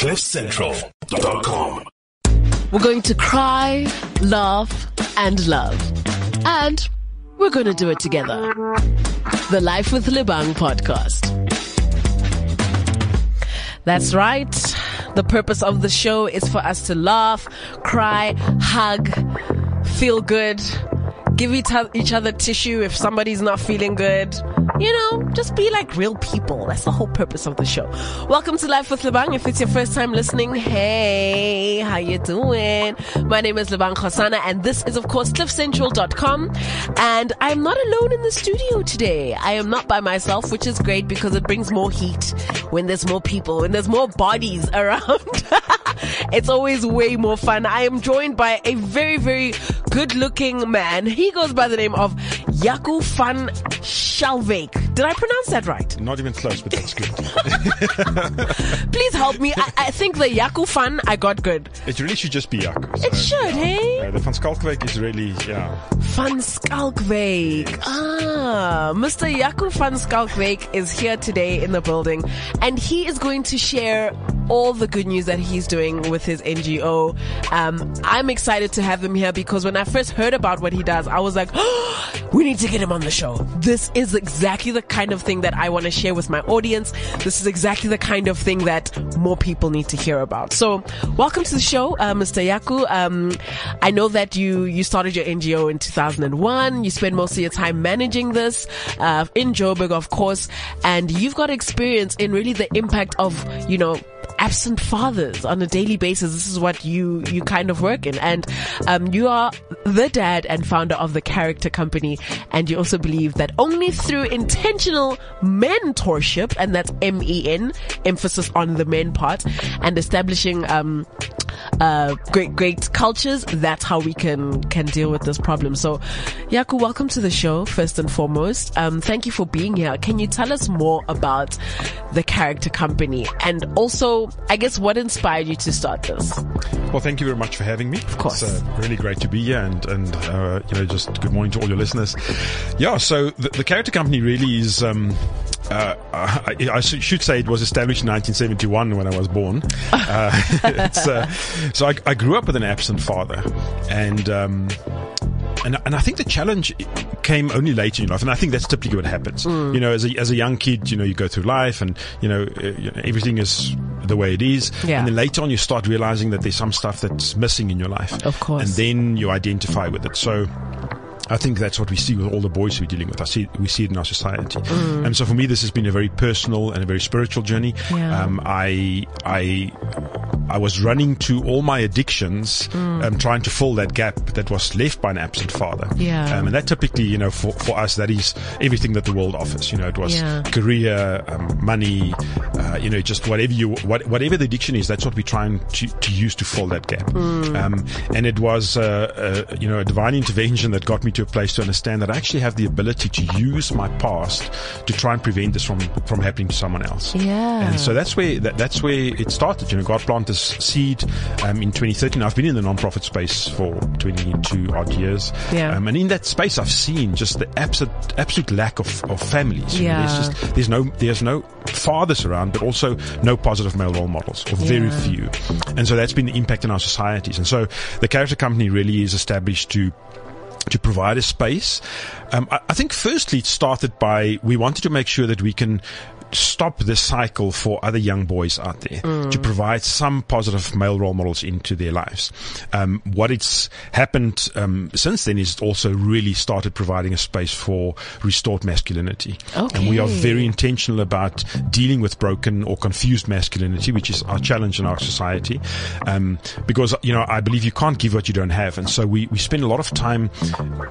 CliffCentral.com. We're going to cry, laugh, and love. And we're going to do it together. The Life with Lebang podcast. That's right. The purpose of the show is for us to laugh, cry, hug, feel good, give each other tissue if somebody's not feeling good. You know, just be like real people. That's the whole purpose of the show. Welcome to Life with Lebang. If it's your first time listening, hey, how you doing? My name is Lebang Kgosana and this is of course cliffcentral.com and I'm not alone in the studio today. I am not by myself, which is great because it brings more heat when there's more people, when there's more bodies around. it's always way more fun. I am joined by a very, very good looking man. He goes by the name of Jaco Van. Did I pronounce that right? Not even close, but that's good. Please help me. I, I, think the Jaco Van I got good. It really should just be Jaco. So, it should, yeah. hey? Uh, the Van Schalkwyk is really, yeah. Van Schalkwyk. Yes. Ah, Mr. Jaco Van is here today in the building and he is going to share all the good news that he's doing with his NGO. Um, I'm excited to have him here because when I first heard about what he does, I was like, oh, we need to get him on the show. This is exactly the kind of thing that I want to share with my audience. This is exactly the kind of thing that more people need to hear about. So, welcome to the show, uh, Mr. Jaco. Um, I know that you you started your NGO in 2001. You spend most of your time managing this uh, in Joburg, of course, and you've got experience in really the impact of you know absent fathers on a daily basis. This is what you, you kind of work in. And, um, you are the dad and founder of the character company. And you also believe that only through intentional mentorship, and that's M-E-N, emphasis on the men part, and establishing, um, uh, great, great cultures. That's how we can, can deal with this problem. So, Jaco, welcome to the show, first and foremost. Um, thank you for being here. Can you tell us more about the character company and also I guess what inspired you to start this? Well, thank you very much for having me. Of course. It's uh, really great to be here and, and, uh, you know, just good morning to all your listeners. Yeah. So the, the character company really is, um, uh, I, I, should say it was established in 1971 when I was born. Uh, so I, I, grew up with an absent father and, um, and and I think the challenge came only later in life, and I think that's typically what happens. Mm. You know, as a as a young kid, you know, you go through life, and you know, uh, you know everything is the way it is, yeah. and then later on, you start realizing that there's some stuff that's missing in your life, of course, and then you identify with it. So. I think that's what we see with all the boys we're dealing with. I see we see it in our society, mm. and so for me, this has been a very personal and a very spiritual journey. Yeah. Um, I I I was running to all my addictions, mm. um, trying to fill that gap that was left by an absent father. Yeah. Um, and that typically, you know, for, for us, that is everything that the world offers. You know, it was yeah. career, um, money, uh, you know, just whatever you, what, whatever the addiction is, that's what we're trying to, to use to fill that gap. Mm. Um, and it was, uh, uh, you know, a divine intervention that got me to a place to understand that I actually have the ability to use my past to try and prevent this from, from happening to someone else. Yeah. And so that's where, that, that's where it started. You know, God planted seed um, in 2013. I've been in the non-profit space for 22 odd years. Yeah. Um, and in that space, I've seen just the absolute, absolute lack of, of families. You yeah. Know, there's just, there's no, there's no fathers around, but also no positive male role models, or very yeah. few. And so that's been the impact in our societies. And so the character company really is established to to provide a space. Um, I, I, think firstly it started by we wanted to make sure that we can stop this cycle for other young boys out there mm. to provide some positive male role models into their lives. Um, what it's happened um, since then is also really started providing a space for restored masculinity. Okay. And we are very intentional about dealing with broken or confused masculinity, which is our challenge in our society. Um, because, you know, I believe you can't give what you don't have. And so we, we spend a lot of time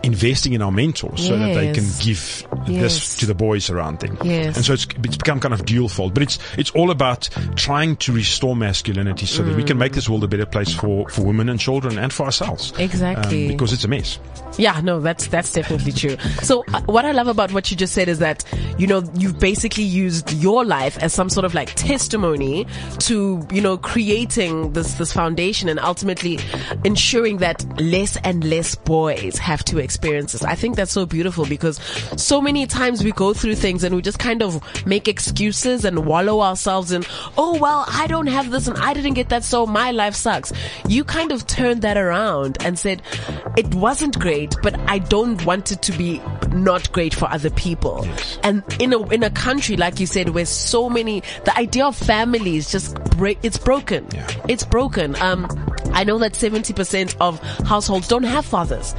investing in our mentors yes. so that they can give yes. this to the boys around them. Yes. And so it's, it's become kind of dual fold, but it's it's all about trying to restore masculinity so mm. that we can make this world a better place for, for women and children and for ourselves. Exactly. Um, because it's a mess. Yeah, no, that's that's definitely true. So uh, what I love about what you just said is that you know you've basically used your life as some sort of like testimony to you know creating this this foundation and ultimately ensuring that less and less boys have to experience this. I think that's so beautiful because so many times we go through things and we just kind of make excuses and wallow ourselves in, oh, well, I don't have this and I didn't get that, so my life sucks. You kind of turned that around and said, it wasn't great, but I don't want it to be not great for other people. Yes. And in a, in a country, like you said, where so many, the idea of family is just break, it's broken. Yeah. It's broken. Um, I know that 70% of households don't have fathers.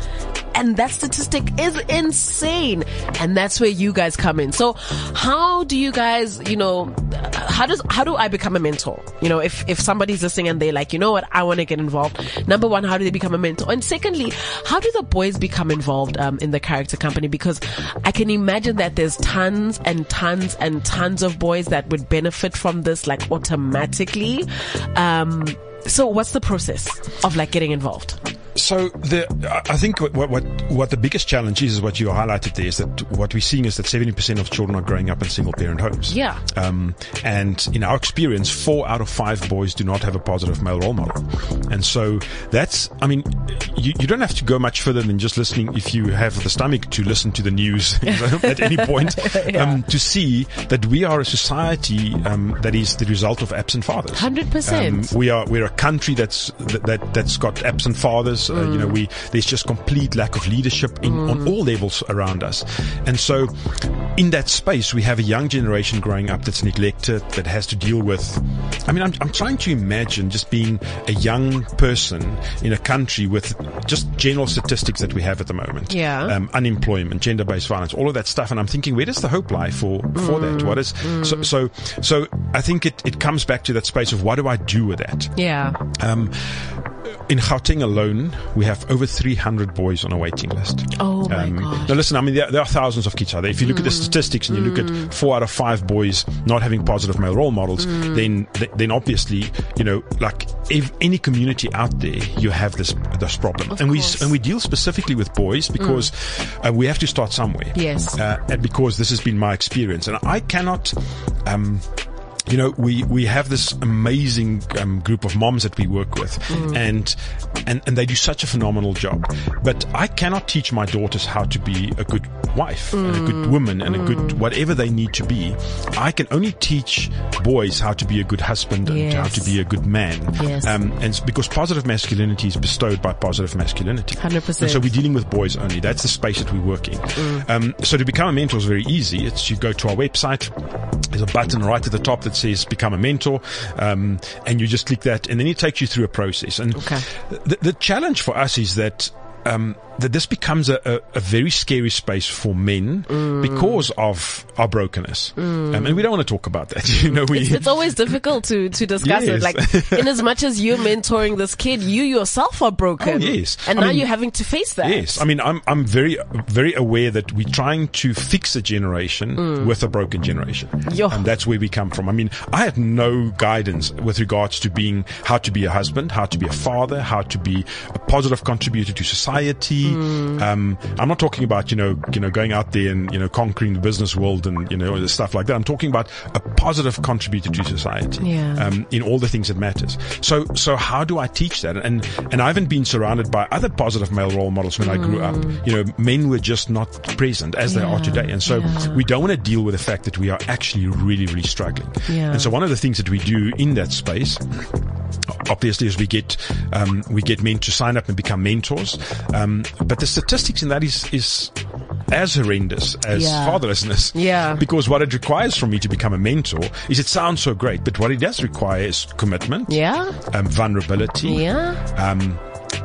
And that statistic is insane. And that's where you guys come in. So how do you guys, you know, how does, how do I become a mentor? You know, if, if somebody's listening and they're like, you know what, I want to get involved. Number one, how do they become a mentor? And secondly, how do the boys become involved, um, in the character company? Because I can imagine that there's tons and tons and tons of boys that would benefit from this, like automatically. Um, so what's the process of like getting involved? So the, I think what, what what the biggest challenge is, is what you highlighted there, is that what we're seeing is that 70% of children are growing up in single parent homes. Yeah. Um, and in our experience, four out of five boys do not have a positive male role model. And so that's, I mean, you, you don't have to go much further than just listening if you have the stomach to listen to the news at any point um, to see that we are a society um, that is the result of absent fathers. 100%. Um, we are we're a country that's that, that that's got absent fathers. Uh, you know, we there's just complete lack of leadership in, on all levels around us, and so in that space we have a young generation growing up that's neglected, that has to deal with. I mean, I'm I'm trying to imagine just being a young person in a country with just general statistics that we have at the moment. Yeah. Um, unemployment, gender-based violence, all of that stuff, and I'm thinking, where does the hope lie for for that? What is so so so? I think it it comes back to that space of what do I do with that? yeah. Um, in Gauteng alone, we have over 300 boys on a waiting list. Oh my Um, gosh. now listen, I mean, there, there are thousands of kids out there. If you look at the statistics and you look at four out of five boys not having positive male role models, then, then obviously, you know, like if any community out there, you have this, this problem. and we, course. and we deal specifically with boys because uh, we have to start somewhere. Yes. Uh, and because this has been my experience and I cannot, um, you know, we, we have this amazing um, group of moms that we work with, and, and and they do such a phenomenal job. But I cannot teach my daughters how to be a good wife, and a good woman, and a good whatever they need to be. I can only teach boys how to be a good husband and how to be a good man. Yes. Um, and it's because positive masculinity is bestowed by positive masculinity. 100%. And so we're dealing with boys only. That's the space that we work in. Um, so to become a mentor is very easy. It's you go to our website. There's a button right at the top that says "Become a Mentor," um, and you just click that, and then it takes you through a process. And Okay. the, the challenge for us is that. Um, that this becomes a, a, a very scary space for men mm. because of our brokenness, mm. um, and we don't want to talk about that. You know, we It's always difficult to, to discuss it. Like, in as much as you're mentoring this kid, you yourself are broken. Oh, yes. And I now mean- you're having to face that. Yes, I mean, I'm I'm very very aware that we're trying to fix a generation mm. with a broken generation, Yo. and that's where we come from. I mean, I had no guidance with regards to being how to be a husband, how to be a father, how to be a positive contributor to society. Um, I'm not talking about you know you know going out there and you know conquering the business world and you know stuff like that. I'm talking about a positive contributor to society Yeah. um, in all the things that matters. So, so how do I teach that? And and I haven't been surrounded by other positive male role models when I grew up. You know, men were just not present as they are today, and so yeah. we don't want to deal with the fact that we are actually really, really struggling. Yeah. And so one of the things that we do in that space obviously is we get um, we get men to sign up and become mentors um, but the statistics in that is is as horrendous as Yeah. fatherlessness Yeah. because what it requires from me to become a mentor is it sounds so great but what it does require is commitment Yeah. um, vulnerability Yeah. um,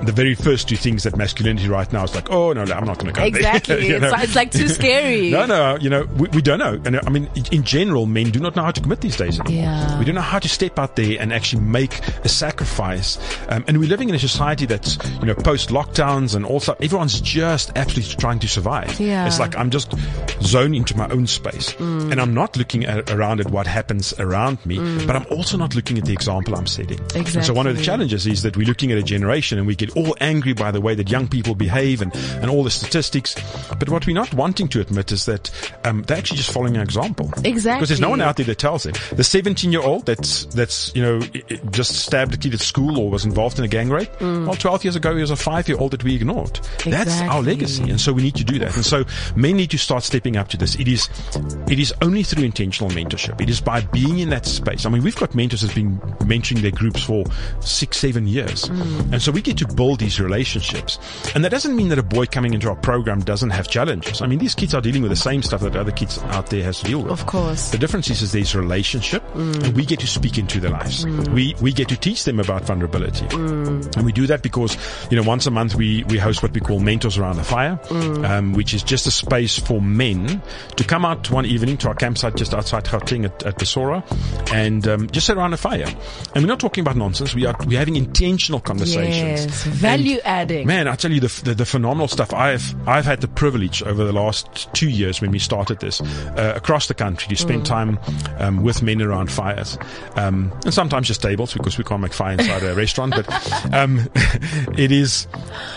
the very first two things that masculinity right now is like, oh no, I'm not going to go there. Exactly. You know? it's, it's like too scary. No, no, you know, we, we don't know. And uh, I mean, in general, men do not know how to commit these days anymore. Yeah. We don't know how to step out there and actually make a sacrifice. Um, and we're living in a society that's, you know, post lockdowns and also everyone's just absolutely trying to survive. Yeah. It's like I'm just zoned into my own space Mm. and I'm not looking at, around at what happens around me, but I'm also not looking at the example I'm setting. And so one of the challenges is that we're looking at a generation and we get all angry by the way that young people behave and, and all the statistics. But what we're not wanting to admit is that um, they're actually just following an example. Exactly. Because there's no one out there that tells it. The 17 year old that's, that's, you know, just stabbed a kid at school or was involved in a gang rape. Well, 12 years ago, he was a five year old that we ignored. Exactly. That's our legacy. And so we need to do that. And so men need to start stepping up to this. It is, it is only through intentional mentorship. It is by being in that space. I mean, we've got mentors that's been mentoring their groups for six, seven years. And so we get to build these relationships. And that doesn't mean that a boy coming into our program doesn't have challenges. I mean, these kids are dealing with the same stuff that other kids out there has to deal with. Of course. The difference is, is there's relationship and we get to speak into their lives. We, we get to teach them about vulnerability. And we do that because, you know, once a month we, we host what we call Mentors Around the Fire, um, which is just a space for men to come out one evening to our campsite just outside Gauteng at, at Basora and um, just sit around a fire. And we're not talking about nonsense. We are, we're having intentional conversations. Yes. Value And, adding. Man, I tell you the, the the phenomenal stuff. I've I've had the privilege over the last two years when we started this uh, across the country to spend time um, with men around fires, um, and sometimes just tables because we can't make fire inside a restaurant. But um, it is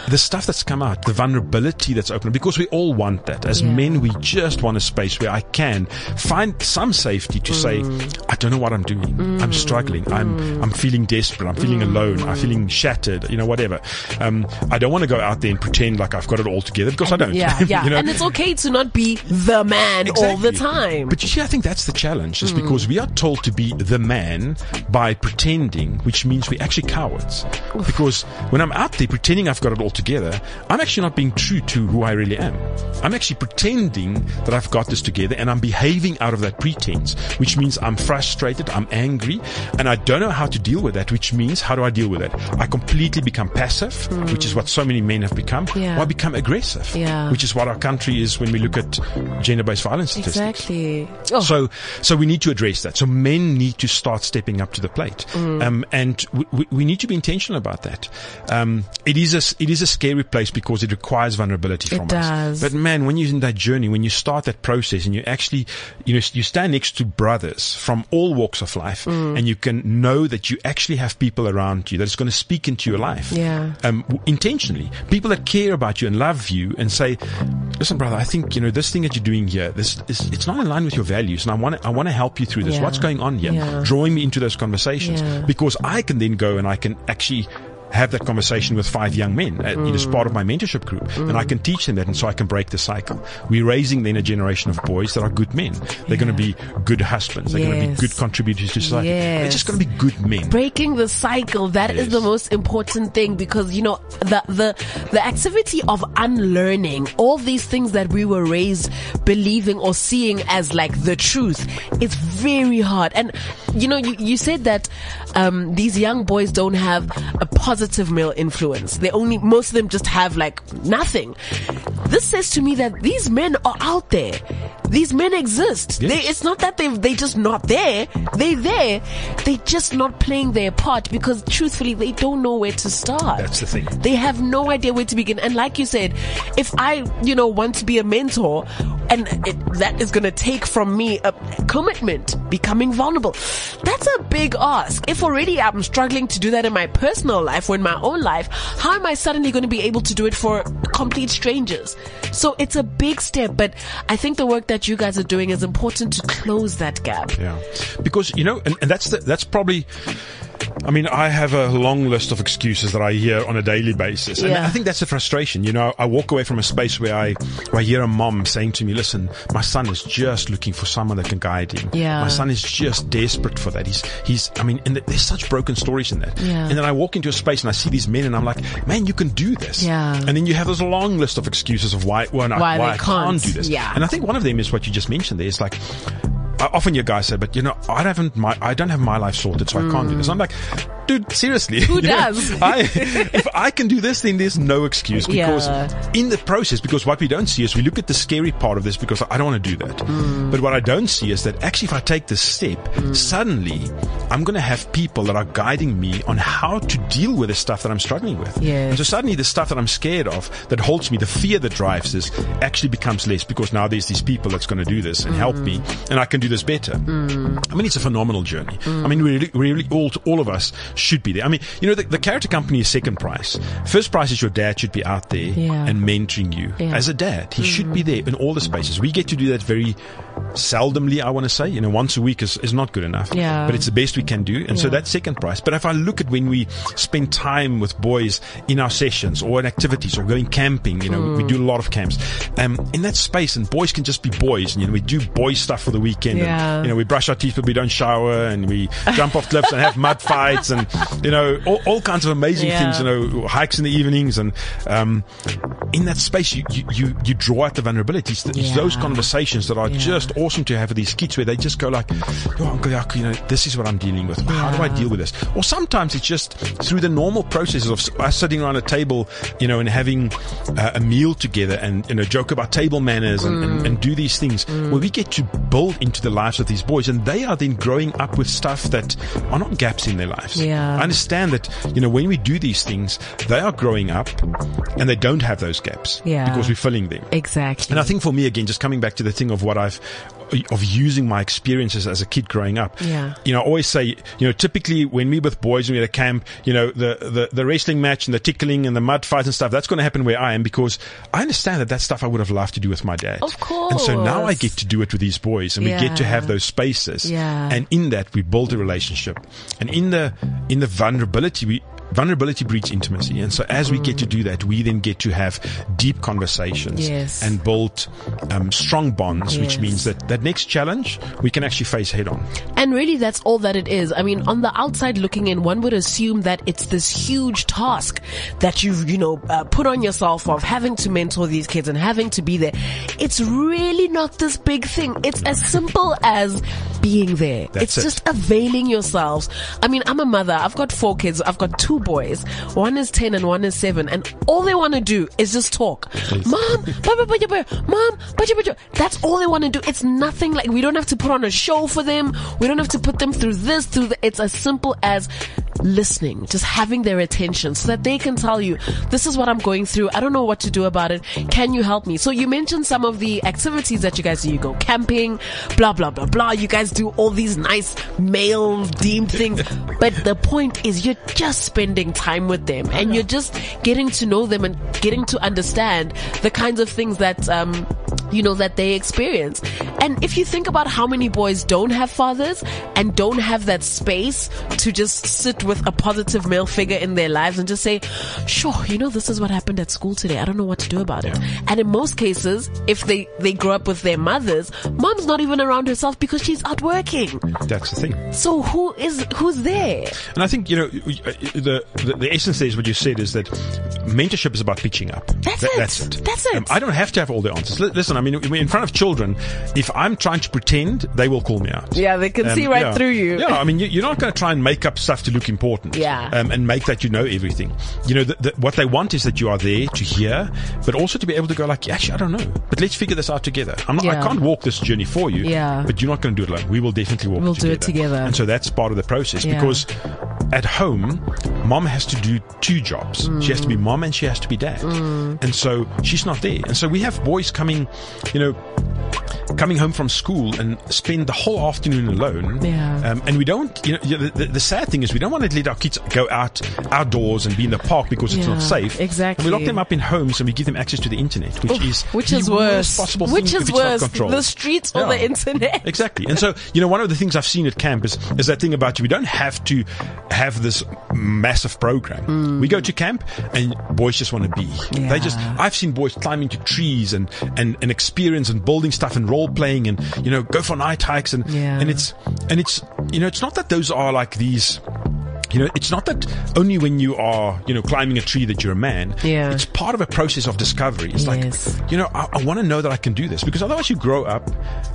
the stuff that's come out, the vulnerability that's open because we all want that. As Yeah. men, we just want a space where I can find some safety to say, I don't know what I'm doing. I'm struggling. I'm I'm feeling desperate. I'm feeling alone. I'm feeling shattered. You know, whatever. Um, I don't want to go out there and pretend like I've got it all together because I don't. Yeah, yeah. you know? And it's okay to not be the man all the time. But you see, I think that's the challenge, is because we are told to be the man by pretending, which means we're actually cowards. Because when I'm out there pretending I've got it all together, I'm actually not being true to who I really am. I'm actually pretending that I've got this together and I'm behaving out of that pretense, which means I'm frustrated, I'm angry, and I don't know how to deal with that, which means how do I deal with it? I completely become passive, which is what so many men have become. Yeah. or become aggressive, Yeah. which is what our country is when we look at gender-based violence statistics. Exactly. Oh, So, so we need to address that. So men need to start stepping up to the plate, Mm. um, and we, we, we need to be intentional about that. Um, it is a it is a scary place because it requires vulnerability from It does. us. But man, when you're in that journey, when you start that process, and you actually, you know, you stand next to brothers from all walks of life, Mm. and you can know that you actually have people around you that is going to speak into your life, Yeah. Um, intentionally. People that care about you and love you and say, listen, brother, I think, you know, this thing that you're doing here, this is, it's not in line with your values. And I want to, I want to help you through this. Yeah. What's going on here? Yeah. Drawing me into those conversations Yeah. because I can then go and I can actually have that conversation with five young men uh, Mm. as part of my mentorship group and I can teach them that and so I can break the cycle. We're raising then a generation of boys that are good men. They're going to be good husbands. They're going to be good contributors to society. They're just going to be good men. breaking the cycle that is Yes. the most important thing because you know the the the activity of unlearning all these things that we were raised believing or seeing as like the truth. It's very hard and you know you, you said that um, these young boys don't have a positive male influence. They only most of them just have like nothing. This says to me that these men are out there these men exist. Yes. they, it's not that they they just not there. They're there. They just not playing their part because truthfully they don't know where to start. That's the thing. they have no idea where to begin. And like you said if i you know want to be a mentor and it, that is going to take from me a commitment becoming vulnerable that's a big ask. If already i'm struggling to do that in my personal life or in my own life how am i suddenly going to be able to do it for complete strangers? So it's a big step but i think the work that you guys are doing is important to close that gap Yeah, because you know, and, and that's the, that's probably. I mean, I have a long list of excuses that I hear on a daily basis, and Yeah. I think that's a frustration. You know, I walk away from a space where I where I hear a mom saying to me, "Listen, my son is just looking for someone that can guide him. Yeah. My son is just desperate for that. He's he's. I mean, and there's such broken stories in that. Yeah. And then I walk into a space and I see these men, and I'm like, man, you can do this. Yeah. And then you have this long list of excuses of why why, Why why I can't can't. do this. Yeah. And I think one of them is what you just mentioned. There is like often your guys say, but you know, I haven't my, I don't have my life sorted, so I can't do this. Mm. I'm like, dude, seriously. Who You know, does? I, if I can do this, then there's no excuse because Yeah. in the process, because what we don't see is we look at the scary part of this because I don't want to do that. Mm. But what I don't see is that actually if I take this step, suddenly I'm going to have people that are guiding me on how to deal with the stuff that I'm struggling with. Yes. And so suddenly the stuff that I'm scared of, that holds me, the fear that drives this, actually becomes less because now there's these people that's going to do this and help me, Mm. and I can do this better. I mean, it's a phenomenal journey. I mean, we really, really all, all of us should be there. I mean, you know, the, the character company is second price. First price is your dad should be out there Yeah. and mentoring you Yeah. as a dad. He should be mm. there in all the spaces. We get to do that very seldomly, I want to say. You know, once a week is, is not good enough. Yeah. But it's the best we can do. And so Yeah. that's second price. But if I look at when we spend time with boys in our sessions or in activities or going camping, you know, we Mm. do a lot of camps. Um, in that space, and boys can just be boys. And, you know, we do boy stuff for the weekend. Yeah. And, you know, we brush our teeth, but we don't shower, and we jump off cliffs and have mud fights, and you know, all, all kinds of amazing Yeah. things. You know, hikes in the evenings, and um, in that space, you you you, you draw out the vulnerabilities. It's those conversations that are Yeah. Just awesome to have these kids, where they just go like, "Oh, Uncle Jaco, you know, this is what I'm dealing with. How do I deal with this?" Or sometimes it's just through the normal processes of us sitting around a table, you know, and having uh, a meal together, and you know, joke about table manners and, Mm. and, and do these things where we get to build into the lives of these boys, and they are then growing up with stuff that are not gaps in their lives. Yeah. I understand that you know when we do these things, they are growing up, and they don't have those gaps Yeah. because we're filling them. Exactly. And I think for me, again, just coming back to the thing of what I've, of using my experiences as a kid growing up. Yeah. You know, I always say, you know, typically when we with boys, when we're at a camp, you know, the, the, the wrestling match and the tickling and the mud fights and stuff, that's going to happen where I am because I understand that that stuff I would have loved to do with my dad. Of course. And so now I get to do it with these boys and we get to have those spaces. Yeah. And in that we build a relationship. And in the, in the vulnerability, we, vulnerability breeds intimacy. And so as we get to do that, we then get to have deep conversations Yes. and build um, strong bonds, which means that that next challenge we can actually face head on. And really, that's all that it is. I mean, on the outside looking in, one would assume that it's this huge task that you've, you know, uh, put on yourself of having to mentor these kids and having to be there. It's really not this big thing. It's as simple as being there. That's it's it. just availing yourselves. I mean, I'm a mother. I've got four kids. I've got two boys. One is 10 and one is 7. And all they want to do is just talk. Mom, ba- mom, ba- that's all they want to do. It's nothing like we don't have to put on a show for them. We don't have to put them through this, through the, it's as simple as listening, just having their attention so that they can tell you, this is what I'm going through. I don't know what to do about it. Can you help me? So you mentioned some of the activities that you guys do. You go camping, blah, blah, blah, blah. You guys do all these nice male deemed things. But the point is you're just spending time with them and you're just getting to know them and getting to understand the kinds of things that, um, you know, that they experience. And if you think about how many boys don't have fathers and don't have that space to just sit with a positive male figure in their lives and just say, sure, you know, this is what happened at school today. I don't know what to do about it. And in most cases, if they, they grow up with their mothers, mom's not even around herself because she's out working. That's the thing. So who is, who's there? And I think, you know, the, the, the essence is what you said is that mentorship is about pitching up. That's That- it. That's it. That's it. Um, I don't have to have all the answers. Li- Listen, I mean, in front of children, if I'm trying to pretend, they will call me out. Yeah, they can see right yeah. through you. Yeah, I mean, you, you're not going to try and make up stuff to look important. Yeah. Um, and make that you know everything. You know, the, the, what they want is that you are there to hear, but also to be able to go like, yeah, actually, I don't know, but let's figure this out together. I'm not, I can't walk this journey for you. Yeah. But you're not going to do it alone. We will definitely walk We'll it do it together. And so that's part of the process Yeah. because at home, mom has to do two jobs. She has to be mom and she has to be dad. Mm. And so she's not there. And so we have boys coming, you know, coming home from school and spend the whole afternoon alone. Yeah. Um, and we don't, you know, the, the, the sad thing is we don't want to let our kids go out outdoors and be in the park because it's Yeah, not safe. exactly. And we lock them up in homes and we give them access to the internet, which is Which is worse. possible Which is if it's not worse, the streets or Yeah. the internet? Exactly. And so, you know, one of the things I've seen at camp is, is that thing about you. We don't have to have this massive program. We go to camp and boys just want to be. They just, I've seen boys climbing to trees and, and, and experience and building stuff and role playing and, you know, go for night hikes and, Yeah. and it's, and it's, you know, it's not that those are like these, you know, it's not that only when you are, you know, climbing a tree that you're a man. Yeah. It's part of a process of discovery. It's Yes. like, you know, I, I want to know that I can do this because otherwise you grow up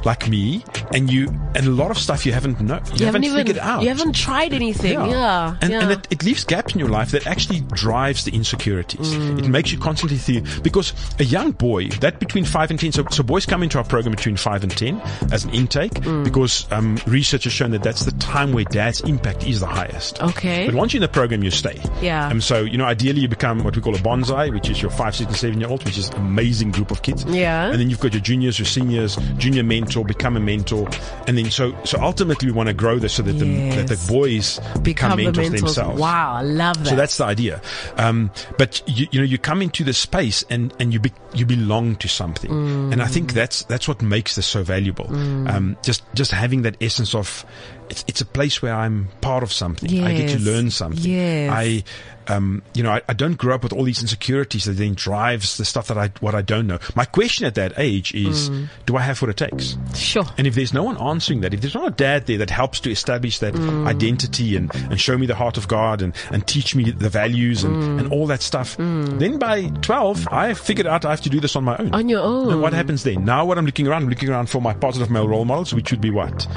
like me and you, and a lot of stuff you haven't know, you, You haven't, even figured out. you haven't tried anything. Yeah, And, yeah. and it, it leaves gaps in your life that actually drives the insecurities. Mm. It makes you constantly feel, because a young boy, that between 5 and 10, so, so boys come into our program between 5 and 10 as an intake Mm. because um, research has shown that that's the time where dad's impact is the highest. Okay. Okay. But once you're in the program, you stay. Yeah. And so, you know, ideally you become what we call a bonsai, which is your five, six, and seven year old, which is an amazing group of kids. Yeah. And then you've got your juniors, your seniors, junior mentor, become a mentor. And then so, so ultimately we want to grow this so that the, that the boys become, Become the mentors, mentors. themselves. Wow, I love that. So that's the idea. Um, but you, you know, you come into the space and, and you be, you belong to something, and I think that's that's what makes this so valuable. Um, just just having that essence of it's it's a place where I'm part of something. I get to learn something. Yes. I um, you know, I, I don't grow up with all these insecurities that then drives the stuff that I what I don't know. My question at that age is, mm. do I have what it takes? sure. And if there's no one answering that, if there's not a dad there that helps to establish that mm. identity and, and show me the heart of God and, and teach me the values and, mm. and all that stuff, then by 12, I figured out I have to do this on my own. On your own. And what happens then? Now, what I'm looking around, I'm looking around for my positive male role models, which would be what?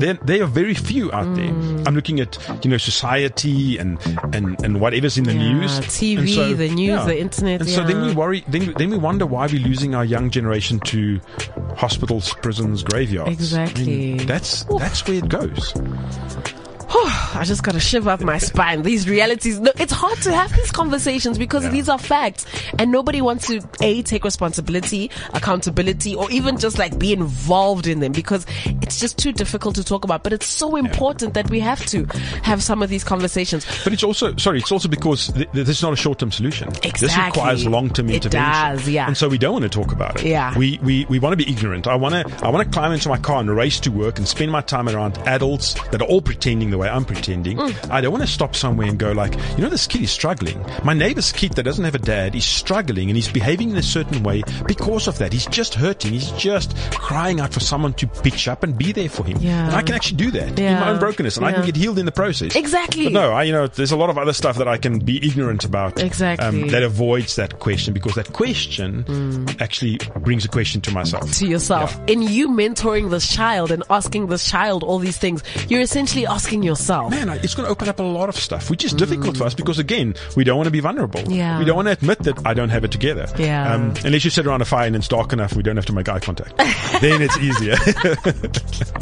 There, there are very few out there. I'm looking at, you know, society and, and, and whatever's in the Yeah, news. TV, so- the news, the internet, And so then we worry, then, then we wonder why we're losing our young generation to hospitals, prisons, graveyards. Exactly. I mean, that's, that's where it goes. I just got to shiver up my spine. These realities. No, it's hard to have these conversations because Yeah. these are facts, and nobody wants to a take responsibility, accountability, or even just like be involved in them because it's just too difficult to talk about. But it's so important that we have to have some of these conversations. But it's also, sorry, it's also because th- th- this is not a short-term solution. Exactly. This requires long-term It intervention. does, yeah. And so we don't want to talk about it. Yeah. We, we, we want to be ignorant. I want to, I want to climb into my car and race to work and spend my time around adults that are all pretending the way I'm pretending. Mm. I don't want to stop somewhere and go like, you know, this kid is struggling. My neighbor's kid that doesn't have a dad is struggling and he's behaving in a certain way because of that. He's just hurting. He's just crying out for someone to pitch up and be there for him. Yeah. And I can actually do that in my own brokenness and I can get healed in the process. Exactly. But no, I, you know, there's a lot of other stuff that I can be ignorant about. Exactly. Um, that avoids that question because that question actually brings a question to myself. to yourself. In you mentoring this child and asking this child all these things, you're essentially asking yourself. Man, it's going to open up a lot of stuff, which is difficult for us because again, we don't want to be vulnerable. Yeah. We don't want to admit that I don't have it together. Yeah. Um, unless you sit around a fire and it's dark enough, we don't have to make eye contact. then it's easier.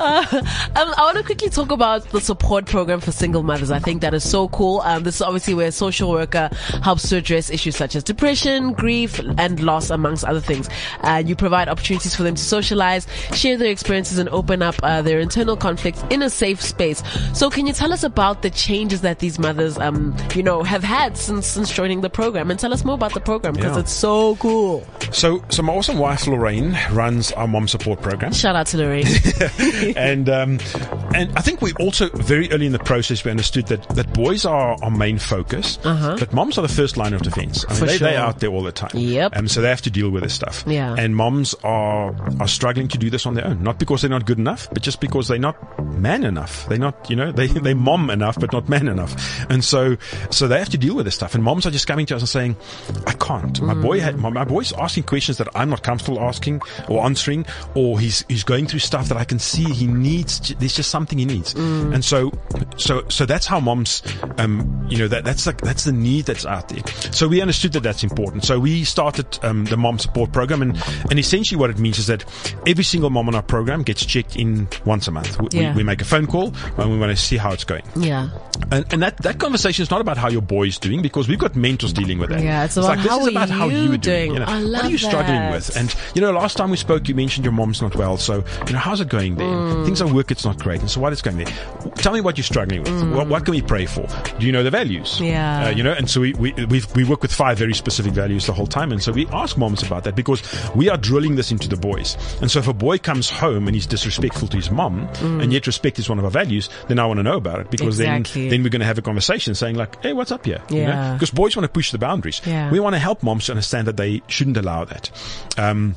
Um, I want to quickly talk about the support program for single mothers. I think that is so cool. Um, this is obviously where a social worker helps to address issues such as depression, grief, and loss, amongst other things. Uh, you provide opportunities for them to socialize, share their experiences, and open up uh, their internal conflicts in a safe space. So, can you tell us about the changes that these mothers, um, you know, have had since since joining the program, and tell us more about the program because Yeah. it's so cool. so, so my awesome wife Lorraine runs our mom support program. Shout out to Lorraine. and um, and I think we also very early in the process we understood that, that boys are our main focus, but moms are the first line of defense. I mean, Uh-huh. For they, they're out there all the time. Yep. Um, so they have to deal with this stuff. Yeah. And moms are are struggling to do this on their own, not because they're not good enough, but just because they're not man enough. They're not, you know, they they mom enough, but not man enough. And so so they have to deal with this stuff. And moms are just coming to us and saying, I can't. My boy, had, my, my boy's asking questions that I'm not comfortable asking or answering, or he's he's going through stuff that I can see he needs. There's just something he needs. And so so so that's how moms, um, you know, that that's like that's the need that's out there. So we understood that that's important. So we started um, the mom support program, and and essentially what it means is that every single mom on our program gets checked in once a month. We, Yeah. we, we make a phone call and we want to see how it's going. yeah. And, and that, that conversation is not about how your boy is doing because we've got mentors dealing with that. Yeah, it's about like, this how is are about how you are doing. doing? you know, I what love are you struggling that. with? And, you know, last time we spoke, you mentioned your mom's not well. So, you know, how's it going there? Mm. Things at work, it's not great. And so what is going there? Tell me what you're struggling with. What, what can we pray for? Do you know the values? Mm. Yeah. Uh, you know, and so we, we, we've, we work with five very specific values the whole time. And so we ask moms about that because we are drilling this into the boys. And so if a boy comes home and he's disrespectful to his mom and yet respect is one of our values, then I want to know about it because Mm. Exactly. then, then we're going to have a conversation saying like, hey, what's up here? You know? Yeah. Because boys want to push the boundaries. Yeah. We want to help moms to understand that they shouldn't allow that. Um,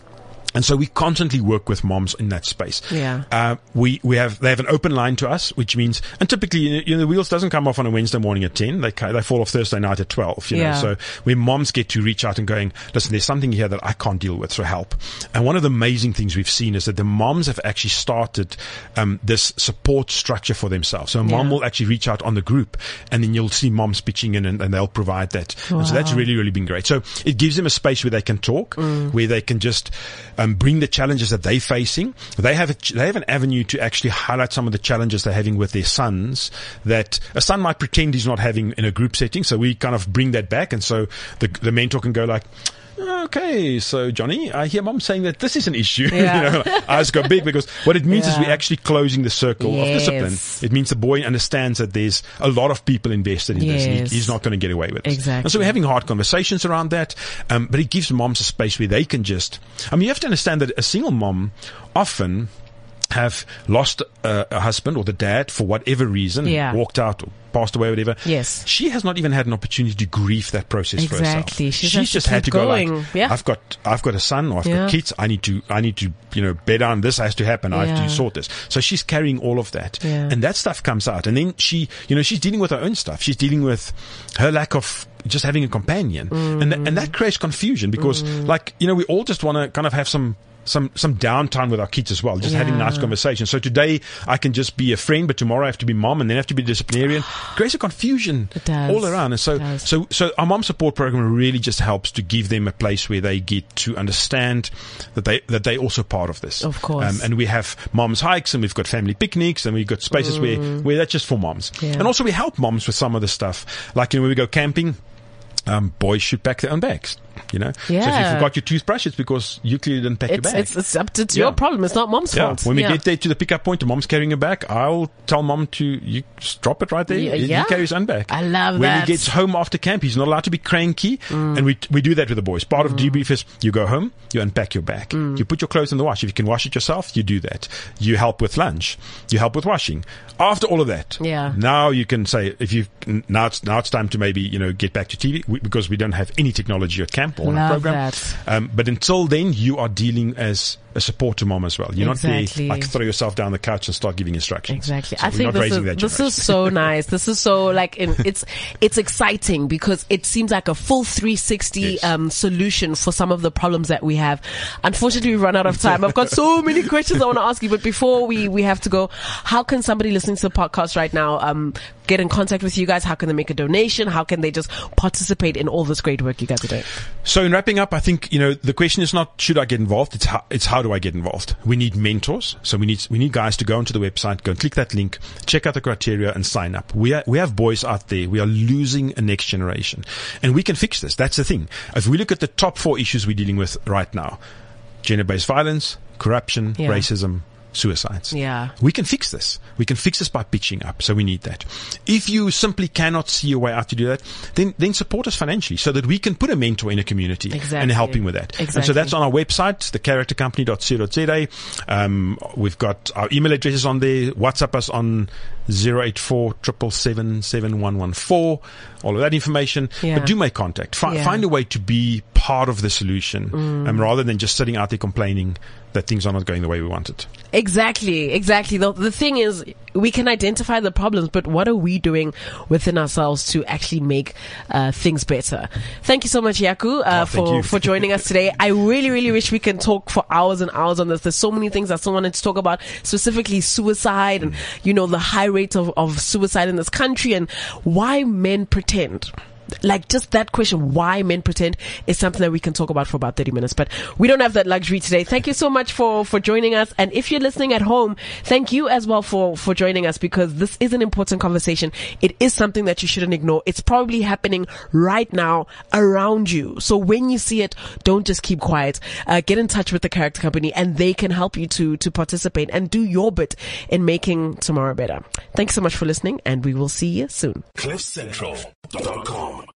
and so we constantly work with moms in that space. Yeah. Uh, we, we have, they have an open line to us, which means, and typically, you know, the wheels doesn't come off on a Wednesday morning at 10. They, they fall off Thursday night at 12, you Yeah. know. So where moms get to reach out and going, listen, there's something here that I can't deal with, so help. And one of the amazing things we've seen is that the moms have actually started, um, this support structure for themselves. So a mom Yeah. will actually reach out on the group and then you'll see moms pitching in and, and they'll provide that. And so that's really, really been great. So it gives them a space where they can talk, Mm. where they can just, um, um, bring the challenges that they're facing. They have a, they have an avenue to actually highlight some of the challenges they're having with their sons that a son might pretend he's not having in a group setting. So we kind of bring that back, and so the the mentor can go like. Okay, so Johnny, I hear mom saying that this is an issue. Yeah. you know, eyes go big because what it means is we're actually closing the circle Yes. of discipline. It means the boy understands that there's a lot of people invested in this. and He, he's not going to get away with it. Exactly. And so we're having hard conversations around that. Um, but it gives moms a space where they can just. I mean, you have to understand that a single mom often have lost uh, a husband or the dad for whatever reason, Yeah. walked out or passed away, whatever. Yes. She has not even had an opportunity to grieve that process for herself. Exactly. She's has just had to keep go going. like, Yeah. I've got, I've got a son or I've Yeah. got kids. I need to, I need to, you know, bear down. This has to happen. I have to sort this. So she's carrying all of that. And that stuff comes out. And then she, you know, she's dealing with her own stuff. She's dealing with her lack of just having a companion. And, that, and that creates confusion because like, you know, we all just want to kind of have some, some, some downtime with our kids as well, just having nice conversations. So today I can just be a friend, but tomorrow I have to be mom and then I have to be disciplinarian. creates a confusion all around. And so, so, so our mom support program really just helps to give them a place where they get to understand that they, that they also part of this. Of course. Um, and we have moms hikes and we've got family picnics and we've got spaces where, where that's just for moms. Mm. Yeah. And also we help moms with some of the stuff. Like, you know, when we go camping, um, boys should pack their own bags, you know? yeah. So if you forgot your toothbrush, it's because you clearly didn't pack your It's, bag. it's, it's up to it's Yeah. your problem. It's not mom's Yeah. fault. When we get there to the pickup point, the mom's carrying a bag. I'll tell mom to you just drop it right there. Yeah, He-. He carries his own bag. I love when that. Mm. he gets home after camp, he's not allowed to be cranky, and we we do that with the boys. Part of debrief is you go home, you unpack your bag, Mm. you put your clothes in the wash. If you can wash it yourself, you do that. You help with lunch, you help with washing. After all of that, Yeah. now you can say if you now it's now it's time to maybe you know get back to TV we, because we don't have any technology at camp or on our program. Um, but until then, you are dealing as a support to mom as well. You're Exactly. not there like throw yourself down the couch and start giving instructions. Exactly. So I think this is this is so nice. This is so like in, it's it's exciting because it seems like a full 360 Yes. um, solution for some of the problems that we have. Unfortunately, we've run out of time. I've got so many questions I want to ask you, but before we we have to go, how can somebody listening to the podcast right now um, get in contact with you guys? How can they make a donation? How can they just participate in all this great work you guys are doing? So in wrapping up, I think you know the question is not should I get involved. It's how, it's how do I get involved. We need mentors. So we need we need guys to go onto the website, go and click that link, check out the criteria, and sign up. We are, we have boys out there. We are losing a next generation, and we can fix this. That's the thing. If we look at the top four issues we're dealing with right now: gender-based violence, corruption, Yeah. racism, suicides. Yeah. We can fix this. We can fix this by pitching up. So we need that. If you simply cannot see a way out to do that, then, then support us financially so that we can put a mentor in a community and Exactly. helping with that. And so that's on our website, thecharactercompany.co.za. Um, we've got our email addresses on there. WhatsApp us on 084 777 all of that information. Yeah. But do make contact. Fi- Yeah. Find a way to be part of the solution um, rather than just sitting out there complaining that things are not going the way we want it. Exactly, exactly. The, the thing is, we can identify the problems, but what are we doing within ourselves to actually make uh, things better? Thank you so much, Jaco, uh, Oh, for, you. for joining us today. I really, really wish we can talk for hours and hours on this. There's so many things I still wanted to talk about, specifically suicide and, you know, the high rate of, of suicide in this country and why men pretend like just that question, why men pretend is something that we can talk about for about 30 minutes, but we don't have that luxury today. Thank you so much for, for joining us. And if you're listening at home, thank you as well for, for joining us because this is an important conversation. It is something that you shouldn't ignore. It's probably happening right now around you. So when you see it, don't just keep quiet. Uh, get in touch with the character company and they can help you to, to participate and do your bit in making tomorrow better. Thanks so much for listening and we will see you soon. CliffCentral.com.